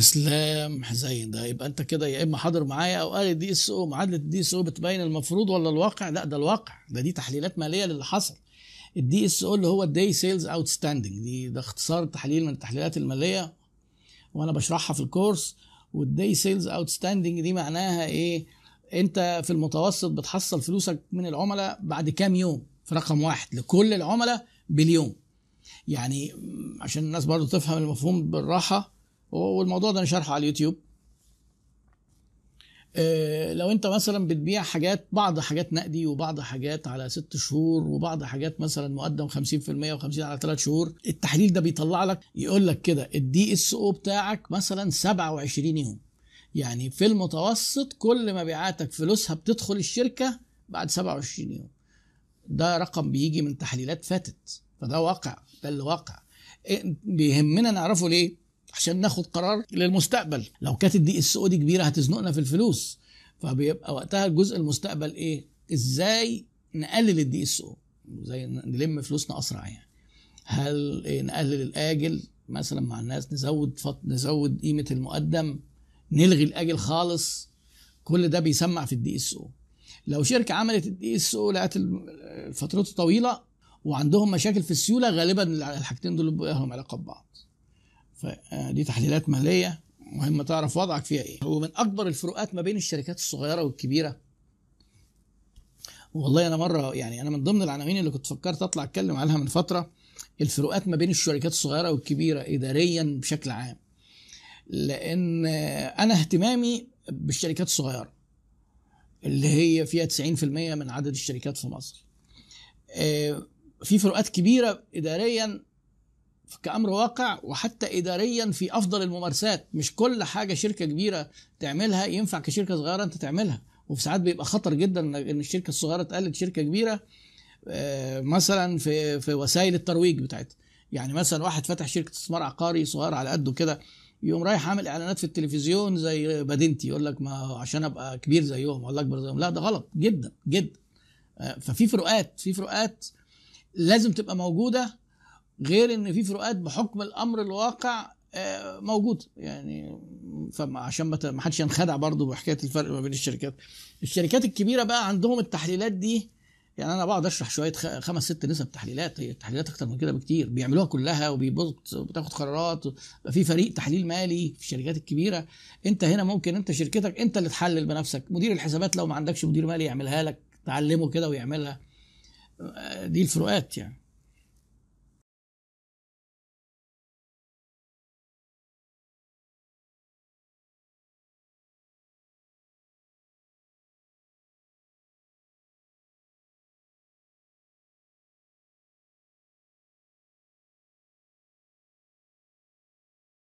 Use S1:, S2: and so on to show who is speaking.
S1: إسلام حسين ده يبقى أنت كده يا إما حاضر معايا أو قال الدي اس أو معادلة ال DSO بتبين المفروض ولا الواقع؟ لا ده الواقع. ده دي تحليلات مالية للي حصل. ال DSO اللي هو ال days sales outstanding دي ده اختصار تحليل من التحليلات المالية وأنا بشرحها في الكورس. وال days sales outstanding دي معناها إيه؟ أنت في المتوسط بتحصل فلوسك من العملاء بعد كام يوم؟ في رقم واحد. لكل العملاء باليوم. يعني عشان الناس برضو تفهم المفهوم بالراحة والموضوع ده أنا شارحه على اليوتيوب. آه، لو أنت مثلا بتبيع حاجات بعض حاجات نقدي وبعض حاجات على ست شهور وبعض حاجات مثلا مقدم 50% و50 على ثلاث شهور التحليل ده بيطلع لك يقول لك كده ال DSO بتاعك مثلا 27 يوم. يعني في المتوسط كل مبيعاتك فلوسها بتدخل الشركة بعد 27 يوم. ده رقم بيجي من تحليلات فاتت. فده واقع ده الواقع إيه بيهمنا نعرفه ليه؟ عشان ناخد قرار للمستقبل. لو كانت ال DSO دي كبيرة هتزنقنا في الفلوس فبيبقى وقتها الجزء المستقبل إيه؟ إزاي نقلل ال DSO؟ زي نلم فلوسنا أسرع يعني. هل إيه نقلل الآجل مثلا مع الناس نزود فط... نزود قيمة المقدم نلغي الآجل خالص؟ كل ده بيسمع في ال DSO. لو شركة عملت ال DSO لقت فترته طويلة وعندهم مشاكل في السيولة غالبا الحاجتين دول لهم علاقة ببعض. فدي تحليلات ماليه مهم تعرف وضعك فيها إيه. ومن أكبر الفروقات ما بين الشركات الصغيرة والكبيرة. والله أنا مرة يعني أنا من ضمن العناوين اللي كنت فكرت أطلع أتكلم عليها من فترة الفروقات ما بين الشركات الصغيرة والكبيرة اداريا بشكل عام. لأن أنا اهتمامي بالشركات الصغيرة اللي هي فيها 90% من عدد الشركات في مصر. في فروقات كبيرة اداريا كأمر واقع وحتى اداريا في أفضل الممارسات. مش كل حاجة شركة كبيرة تعملها ينفع كشركة صغيرة أنت تعملها. وفي ساعات بيبقى خطر جدا ان الشركة الصغيرة تقلد شركة كبيرة مثلا في في وسائل الترويج بتاعتها. يعني مثلا واحد فتح شركة استثمار عقاري صغير على قده كده يقوم رايح عامل إعلانات في التلفزيون زي مدينتي يقول لك ما عشان أبقى كبير زيهم ولا أكبر زيهم. لا ده غلط جدا جدا. ففي فروقات في فروقات لازم تبقى موجودة غير إن في فروقات بحكم الأمر الواقع موجود يعني فعشان ما حدش ينخدع برضه بحكاية الفرق ما بين الشركات. الشركات الكبيرة بقى عندهم التحليلات دي. يعني أنا بقعد أشرح شوية خمس ست نسب تحليلات. هي التحليلات أكتر من كده بكتير. بيعملوها كلها وبتاخد قرارات. في فريق تحليل مالي في الشركات الكبيرة. أنت هنا ممكن أنت شركتك أنت اللي تحلل بنفسك. مدير الحسابات لو ما عندكش مدير مالي يعملها لك تعلمه كده ويعملها. دي الفروقات يعني.